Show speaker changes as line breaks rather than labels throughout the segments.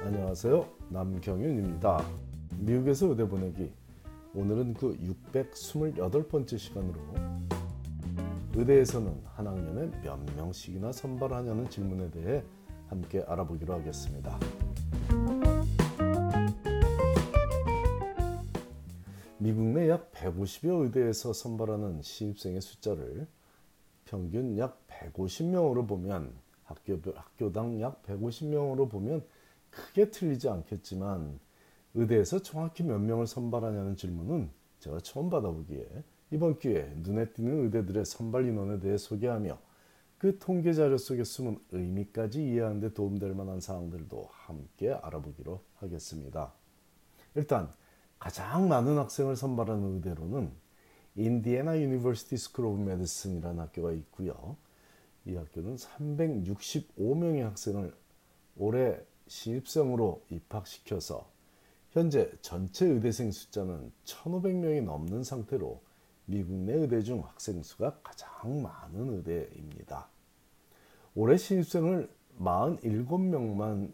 안녕하세요. 남경윤입니다. 미국에서 의대 보내기. 오늘은 그 628번째 시간으로 의대에서는 한 학년에 몇 명씩이나 선발하냐는 질문에 대해 함께 알아보기로 하겠습니다. 미국 내 약 150여 의대에서 선발하는 신입생의 숫자를 평균 약 150명으로 보면 학교, 학교당 약 150명으로 보면 크게 틀리지 않겠지만 의대에서 정확히 몇 명을 선발하냐는 질문은 제가 처음 받아보기에 이번 기회에 눈에 띄는 의대들의 선발 인원에 대해 소개하며 그 통계 자료 속에 숨은 의미까지 이해하는 데 도움될 만한 사항들도 함께 알아보기로 하겠습니다. 일단 가장 많은 학생을 선발하는 의대로는 Indiana University School of Medicine이라는 학교가 있고요. 이 학교는 365명의 학생을 올해 신입생으로 입학시켜서 현재 전체 의대생 숫자는 1,500명이 넘는 상태로 미국 내 의대 중 학생 수가 가장 많은 의대입니다. 올해 신입생을 47명만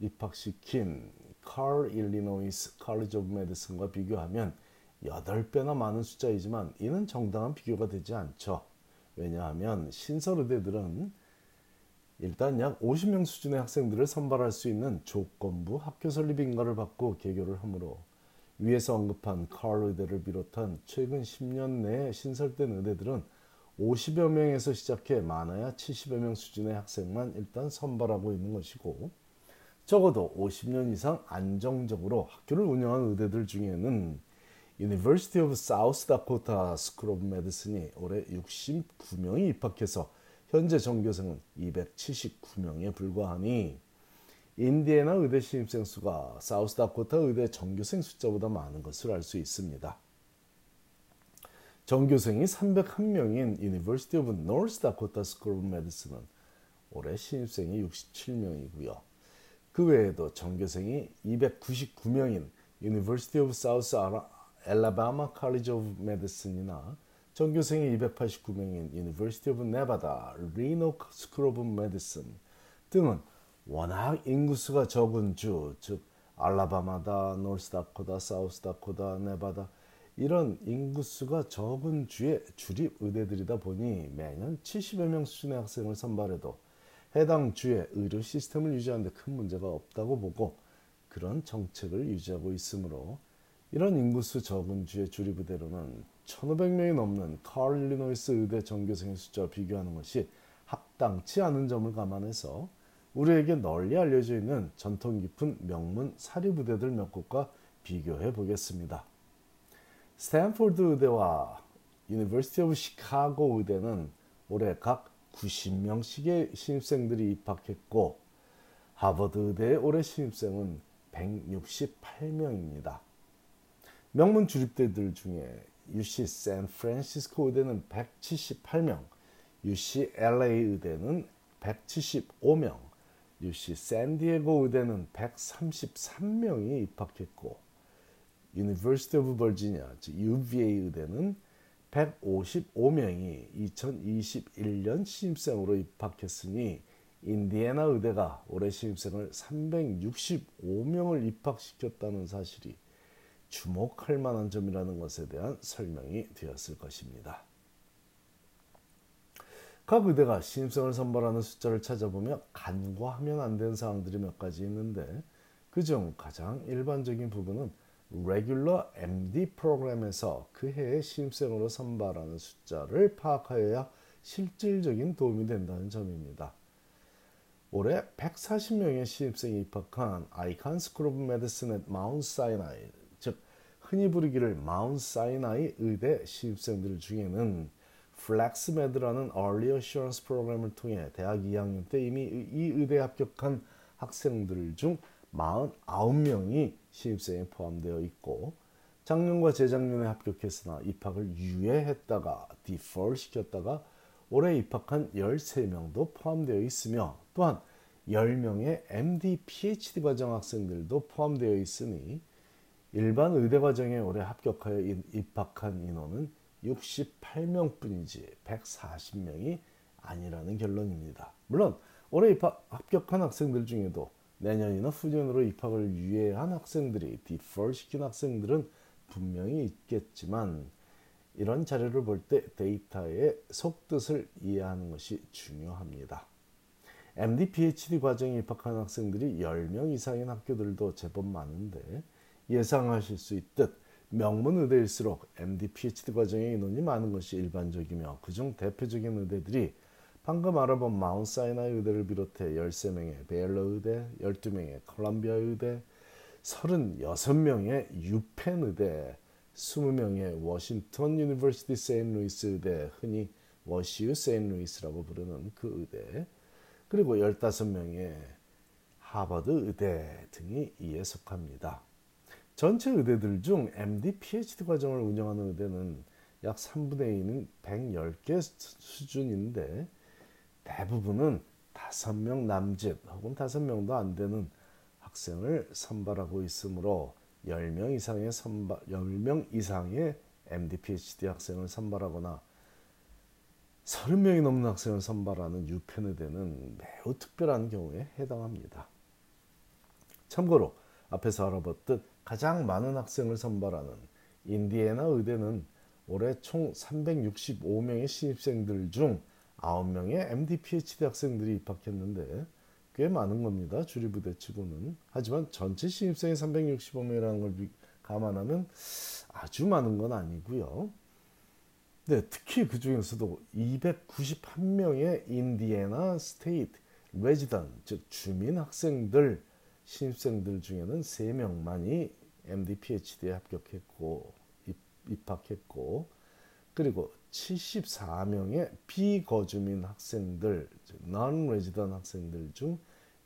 입학시킨 칼 일리노이스 칼리지 오브 메디슨과 비교하면 8배나 많은 숫자이지만 이는 정당한 비교가 되지 않죠. 왜냐하면 신설 의대들은 일단 약 50명 수준의 학생들을 선발할 수 있는 조건부 학교 설립 인가를 받고 개교를 하므로 위에서 언급한 칼 의대를 비롯한 최근 10년 내에 신설된 의대들은 50여 명에서 시작해 많아야 70여 명 수준의 학생만 일단 선발하고 있는 것이고 적어도 50년 이상 안정적으로 학교를 운영한 의대들 중에는 University of South Dakota School of Medicine이 올해 69명이 입학해서 현재 전교생은 279명에 불과하니 인디애나 의대 신입생 수가 사우스다코타 의대 전교생 숫자보다 많은 것을 알 수 있습니다. 전교생이 301명인 University of North Dakota School of Medicine은 올해 신입생이 67명이고요. 그 외에도 전교생이 299명인 University of South Alabama College of Medicine이나 전교생이 289명인 University of Nevada, Reno School of Medicine 등은 워낙 인구수가 적은 주, 즉 알라바마다, 노스다코다, 사우스다코다, 네바다 이런 인구수가 적은 주의 주립 의대들이다 보니 매년 70여 명 수준의 학생을 선발해도 해당 주의 의료 시스템을 유지하는 데 큰 문제가 없다고 보고 그런 정책을 유지하고 있으므로 이런 인구수 적은 주의 주립 의대로는 1,500명이 넘는 Carle Illinois 의대 전교생의 숫자와 비교하는 것이 합당치 않은 점을 감안해서 우리에게 널리 알려져 있는 전통 깊은 명문 사립의대들 몇 곳과 비교해 보겠습니다. 스탠포드 의대와 University of Chicago 의대는 올해 각 90명씩의 신입생들이 입학했고 하버드 의대의 올해 신입생은 168명입니다. 명문 주립대들 중에 UC 샌프란시스코 의대는 178명, UC LA 의대는 175명, UC 샌디에고 의대는 133명이 입학했고 University of Virginia, UVA 의대는 155명이 2021년 신입생으로 입학했으니 인디애나 의대가 올해 신입생을 365명을 입학시켰다는 사실이 주목할 만한 점이라는 것에 대한 설명이 되었을 것입니다. 각 의대가 신입생을 선발하는 숫자를 찾아보며 간과하면 안 되는 사항들이 몇 가지 있는데 그 중 가장 일반적인 부분은 레귤러 MD 프로그램에서 그 해의 신입생으로 선발하는 숫자를 파악하여야 실질적인 도움이 된다는 점입니다. 올해 140명의 신입생이 입학한 Icahn School of Medicine at Mount Sinai 즉 흔히 부르기를 Mount Sinai 의대 신입생들 중에는 FlexMed라는 Early Assurance 프로그램을 통해 대학 2학년 때 이미 이 의대에 합격한 학생들 중 49명이 신입생에 포함되어 있고 작년과 재작년에 합격했으나 입학을 유예했다가 defer 시켰다가 올해 입학한 13명도 포함되어 있으며 또한 10명의 MD, PhD 과정 학생들도 포함되어 있으니 일반 의대 과정에 올해 합격하여 입학한 인원은 68명뿐이지 140명이 아니라는 결론입니다. 물론 올해 입학 합격한 학생들 중에도 내년이나 후년으로 입학을 유예한 학생들이 디펄 시킨 학생들은 분명히 있겠지만 이런 자료를 볼 때 데이터의 속뜻을 이해하는 것이 중요합니다. MD, PhD 과정에 입학한 학생들이 10명 이상인 학교들도 제법 많은데 예상하실 수 있듯 명문 의대일수록 MD, PhD 과정의 인원이 많은 것이 일반적이며 그중 대표적인 의대들이 방금 알아본 Mount Sinai 의대를 비롯해 13명의 베일러 의대, 12명의 컬럼비아 의대, 36명의 유펜 의대, 20명의 Washington University St. Louis 의대, 흔히 WashU St. Louis라고 부르는 그 의대, 그리고 15명의 하버드 의대 등이 이에 속합니다. 전체 의대들 중 MD, PhD 과정을 운영하는 의대는 약 3분의 2인 110개 수준인데 대부분은 5명 남짓 혹은 5명도 안 되는 학생을 선발하고 있으므로 10명 이상의 선발 10명 이상의 MD, PhD 학생을 선발하거나 30명이 넘는 학생을 선발하는 유펜 의대는 매우 특별한 경우에 해당합니다. 참고로 앞에서 알아봤듯 가장 많은 학생을 선발하는 인디애나 의대는 올해 총 365명의 신입생들 중 9명의 MD, PhD 학생들이 입학했는데 꽤 많은 겁니다. 주립의대 치고는. 하지만 전체 신입생이 365명이라는 걸 감안하면 아주 많은 건 아니고요. 네, 특히 그 중에서도 291명의 Indiana State resident 즉 주민 학생들 신입생들 중에는 3명만이 MD, PhD에 합격했고 입학했고 그리고 74명의 비거주민 학생들, non-resident 학생들 중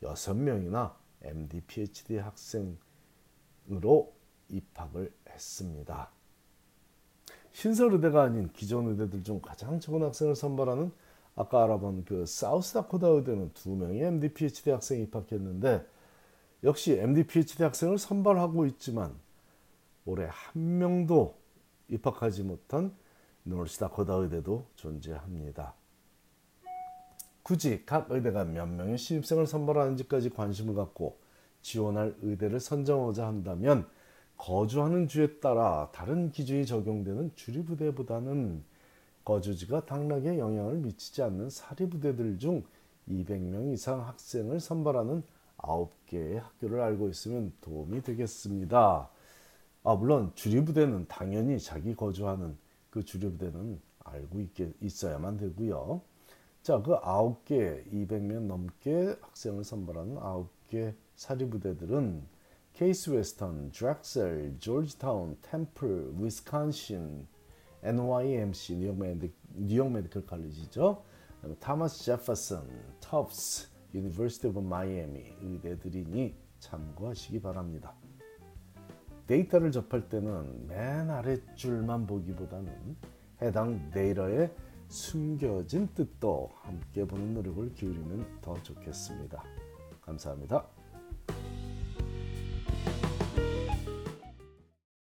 6명이나 MD, PhD 학생으로 입학을 했습니다. 신설 의대가 아닌 기존 의대들 중 가장 적은 학생을 선발하는 아까 알아본 그 사우스다코다 의대는 두 명의 MD, PhD 학생이 입학했는데 역시 MD, PhD 학생을 선발하고 있지만 올해 한 명도 입학하지 못한 노스다코다 의대도 존재합니다. 굳이 각 의대가 몇 명의 신입생을 선발하는지까지 관심을 갖고 지원할 의대를 선정하자 한다면 거주하는 주에 따라 다른 기준이 적용되는 주립부대보다는 거주지가 당락에 영향을 미치지 않는 사립부대들 중 200명 이상 학생을 선발하는 9개의 학교를 알고 있으면 도움이 되겠습니다. 아, 물론 주립의대는 당연히 자기 거주하는 그 주립의대는 알고 있게, 있어야만 되고요. 자, 그 9개, 200명 넘게 학생을 선발하는 9개 사립의대들은 케이스 웨스턴, 드렉셀, 조지타운, 템플, 위스콘신, NYMC, 뉴욕 메디컬 칼리지죠. Thomas Jefferson, Tufts, University of Miami 의대들이니 참고하시기 바랍니다. 데이터를 접할 때는 맨 아랫줄만 보기보다는 해당 데이터의 숨겨진 뜻도 함께 보는 노력을 기울이면 더 좋겠습니다. 감사합니다.